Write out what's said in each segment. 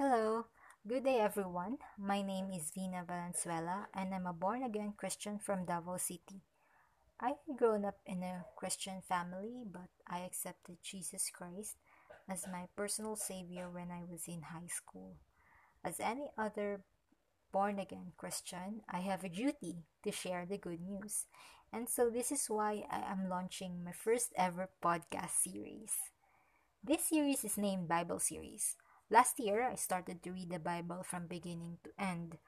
Hello, good day everyone. My name is Vina Valenzuela and I'm a born again Christian from Davao City. I had grown up in a Christian family, but I accepted Jesus Christ as my personal savior when I was in high school. As any other born again Christian, I have a duty to share the good news. And so this is why I am launching my first ever podcast series. This series is named Bible Series. Last year, I started to read the Bible from beginning to end.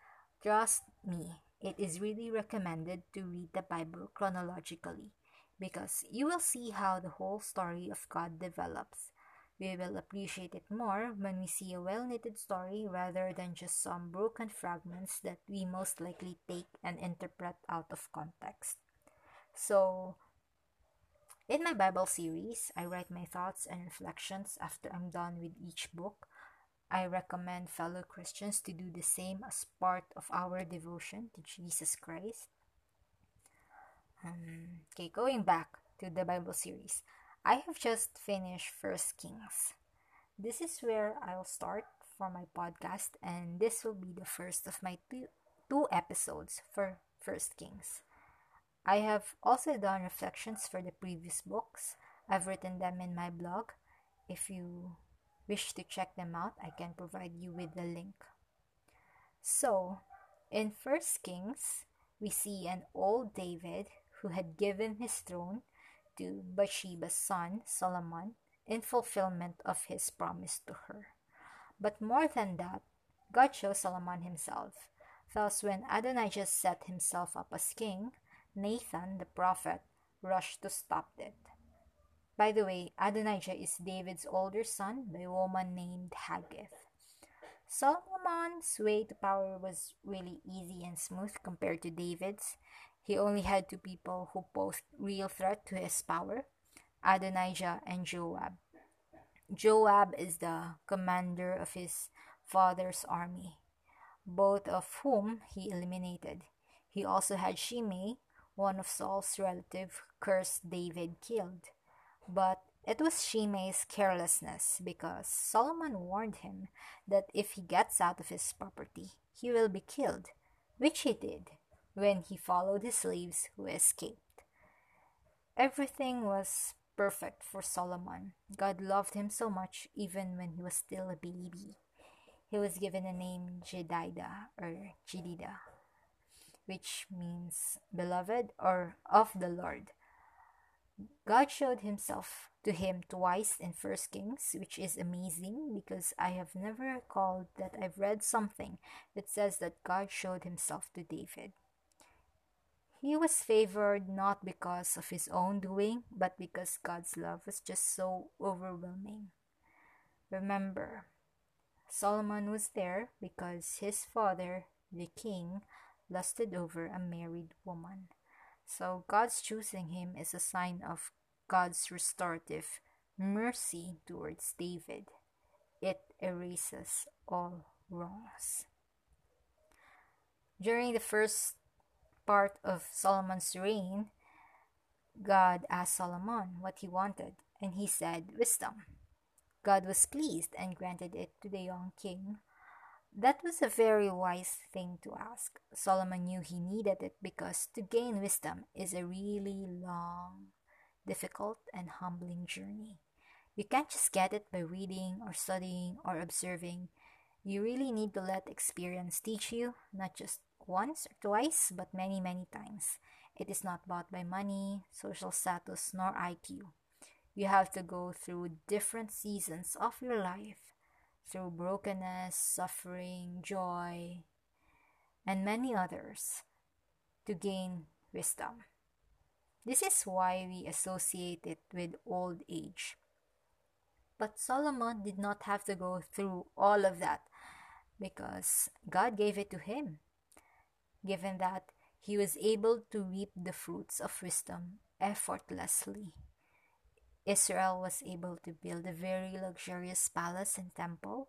Trust me, it is really recommended to read the Bible chronologically because you will see how the whole story of God develops. We will appreciate it more when we see a well knitted story rather than just some broken fragments that we most likely take and interpret out of context. So, in my Bible series, I write my thoughts and reflections after I'm done with each book. I recommend fellow Christians to do the same as part of our devotion to Jesus Christ. Um, okay, going back to the Bible series, I have just finished First Kings. This is where I'll start for my podcast, and this will be the first of my two, two episodes for First Kings. I have also done reflections for the previous books. I've written them in my blog. If you wish to check them out, I can provide you with the link. So, in First Kings, we see an old David who had given his throne to Bathsheba's son Solomon in fulfillment of his promise to her. But more than that, God chose Solomon himself. Thus, when Adonijah set himself up as king, Nathan, the prophet, rushed to stop it. By the way, Adonijah is David's older son by a woman named Haggith. Solomon's way to power was really easy and smooth compared to David's. He only had two people who posed real threat to his power Adonijah and Joab. Joab is the commander of his father's army, both of whom he eliminated. He also had Shimei, one of Saul's relatives cursed David killed. But it was Shimei's carelessness because Solomon warned him that if he gets out of his property, he will be killed, which he did when he followed his slaves who escaped. Everything was perfect for Solomon. God loved him so much even when he was still a baby. He was given a name Jedidah or Jedida which means beloved or of the Lord. God showed himself to him twice in First Kings, which is amazing because I have never recalled that I've read something that says that God showed himself to David. He was favored not because of his own doing, but because God's love was just so overwhelming. Remember, Solomon was there because his father, the king, lusted over a married woman. So God's choosing him is a sign of God's restorative mercy towards David. It erases all wrongs. During the first part of Solomon's reign, God asked Solomon what he wanted, and he said, Wisdom. God was pleased and granted it to the young king that was a very wise thing to ask. Solomon knew he needed it because to gain wisdom is a really long, difficult, and humbling journey. You can't just get it by reading or studying or observing. You really need to let experience teach you, not just once or twice, but many, many times. It is not bought by money, social status, nor IQ. You have to go through different seasons of your life through brokenness, suffering, joy, and many others to gain wisdom. This is why we associate it with old age. But Solomon did not have to go through all of that because God gave it to him. Given that he was able to reap the fruits of wisdom effortlessly. Israel was able to build a very luxurious palace and temple.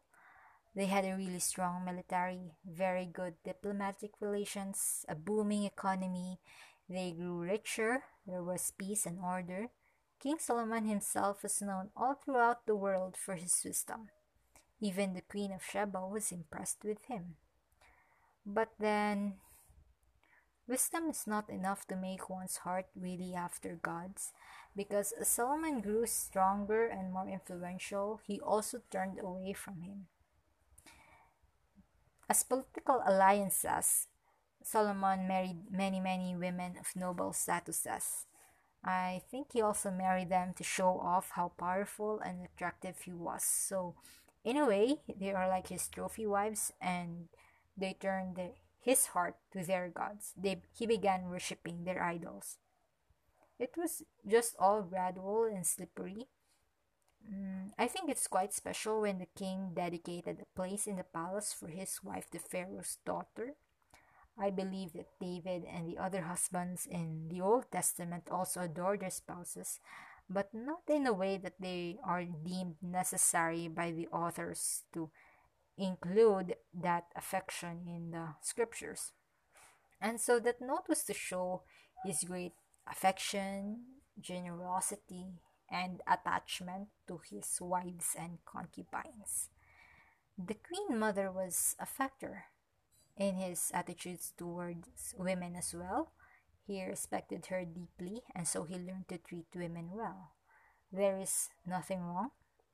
They had a really strong military, very good diplomatic relations, a booming economy. They grew richer, there was peace and order. King Solomon himself was known all throughout the world for his wisdom. Even the Queen of Sheba was impressed with him. But then, wisdom is not enough to make one's heart really after God's, because as Solomon grew stronger and more influential, he also turned away from him. As political alliances, Solomon married many, many women of noble statuses. I think he also married them to show off how powerful and attractive he was. So, in a way, they are like his trophy wives, and they turned the, his heart to their gods. They, he began worshipping their idols. It was just all gradual and slippery. Mm, I think it's quite special when the king dedicated a place in the palace for his wife, the Pharaoh's daughter. I believe that David and the other husbands in the Old Testament also adore their spouses, but not in a way that they are deemed necessary by the authors to include that affection in the scriptures. And so that note was to show his great affection, generosity, and attachment to his wives and concubines. The queen mother was a factor in his attitudes towards women as well. He respected her deeply, and so he learned to treat women well. There is nothing wrong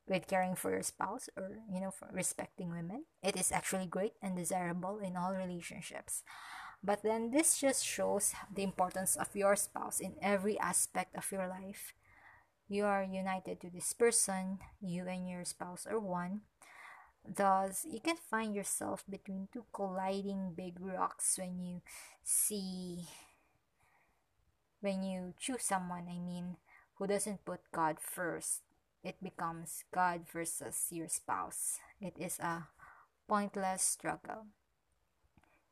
with caring for your spouse or, you know, respecting women. It is actually great and desirable in all relationships. But then this just shows the importance of your spouse in every aspect of your life. You are united to this person, you and your spouse are one. Thus, you can find yourself between two colliding big rocks when you see, when you choose someone, I mean, who doesn't put God first. It becomes God versus your spouse. It is a pointless struggle.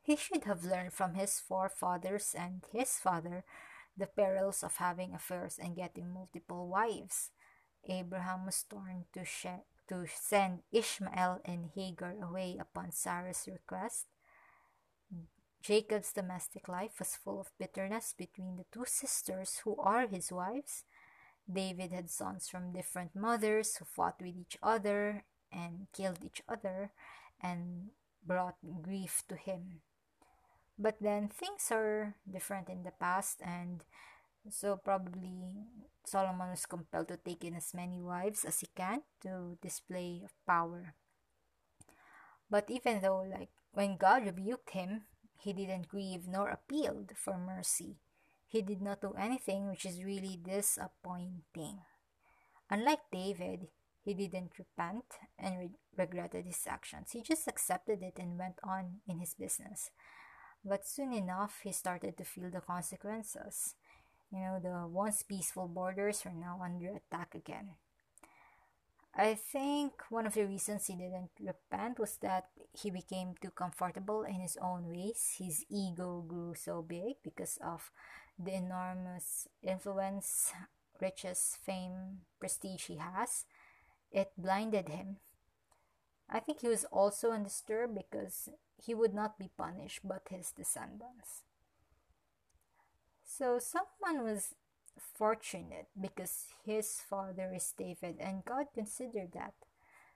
He should have learned from his forefathers and his father the perils of having affairs and getting multiple wives. Abraham was torn to share to send Ishmael and Hagar away upon Sarah's request. Jacob's domestic life was full of bitterness between the two sisters who are his wives. David had sons from different mothers who fought with each other and killed each other and brought grief to him. But then things are different in the past, and so probably Solomon was compelled to take in as many wives as he can to display power. But even though, like, when God rebuked him, he didn't grieve nor appealed for mercy. He did not do anything which is really disappointing. Unlike David, he didn't repent and re- regretted his actions. He just accepted it and went on in his business. But soon enough, he started to feel the consequences. You know, the once peaceful borders are now under attack again. I think one of the reasons he didn't repent was that he became too comfortable in his own ways. His ego grew so big because of the enormous influence, riches, fame, prestige he has. It blinded him. I think he was also undisturbed because he would not be punished but his descendants. So Solomon was fortunate because his father is David and God considered that.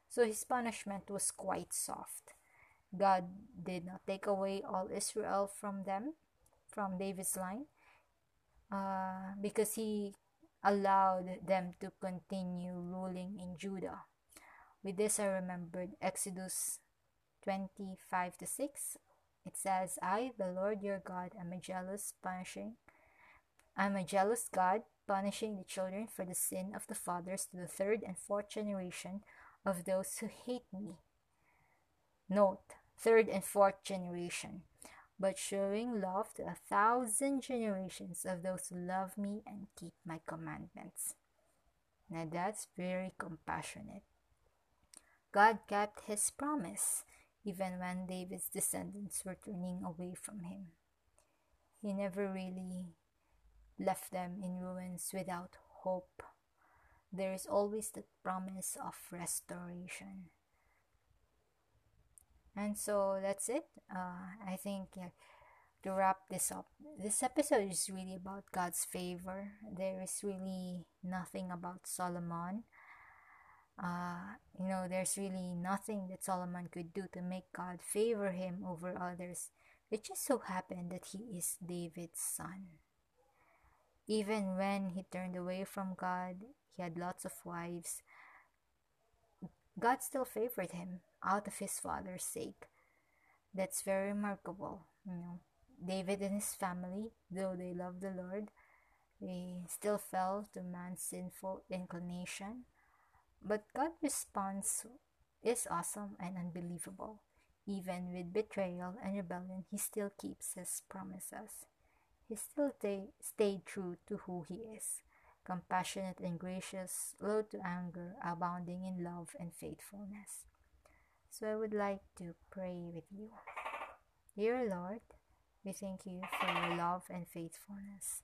So his punishment was quite soft. God did not take away all Israel from them, from David's line, uh, because he allowed them to continue ruling in Judah. With this, I remembered Exodus 25 to 6. It says, I, the Lord your God, am a jealous, punishing I'm a jealous God, punishing the children for the sin of the fathers to the third and fourth generation of those who hate me. Note, third and fourth generation, but showing love to a thousand generations of those who love me and keep my commandments. Now that's very compassionate. God kept his promise even when David's descendants were turning away from him. He never really left them in ruins without hope. There is always the promise of restoration. And so that's it. Uh, I think yeah, to wrap this up, this episode is really about God's favor. There is really nothing about Solomon. Uh, you know, there's really nothing that Solomon could do to make God favor him over others. It just so happened that he is David's son. Even when he turned away from God, he had lots of wives. God still favored him out of his father's sake. That's very remarkable, you know. David and his family, though they loved the Lord, they still fell to man's sinful inclination. But God's response is awesome and unbelievable. Even with betrayal and rebellion, He still keeps His promises. He still stay, stayed true to who He is compassionate and gracious, slow to anger, abounding in love and faithfulness. So I would like to pray with you. Dear Lord, we thank you for your love and faithfulness.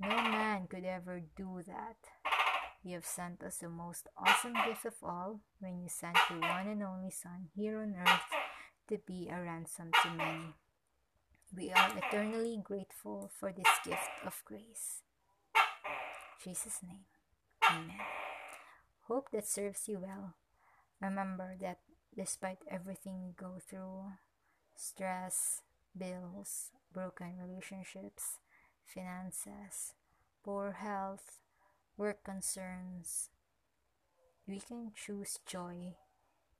No man could ever do that. You have sent us the most awesome gift of all when you sent your one and only Son here on earth to be a ransom to many. We are eternally grateful for this gift of grace. Jesus' name, Amen. Hope that serves you well. Remember that despite everything we go through stress, bills, broken relationships, finances, poor health, work concerns we can choose joy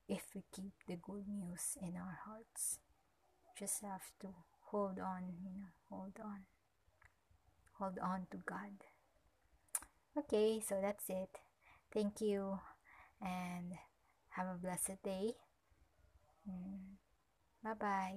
if we keep the good news in our hearts. Just have to hold on, you know, hold on. Hold on to God. Okay, so that's it. Thank you and have a blessed day. 嗯，拜拜。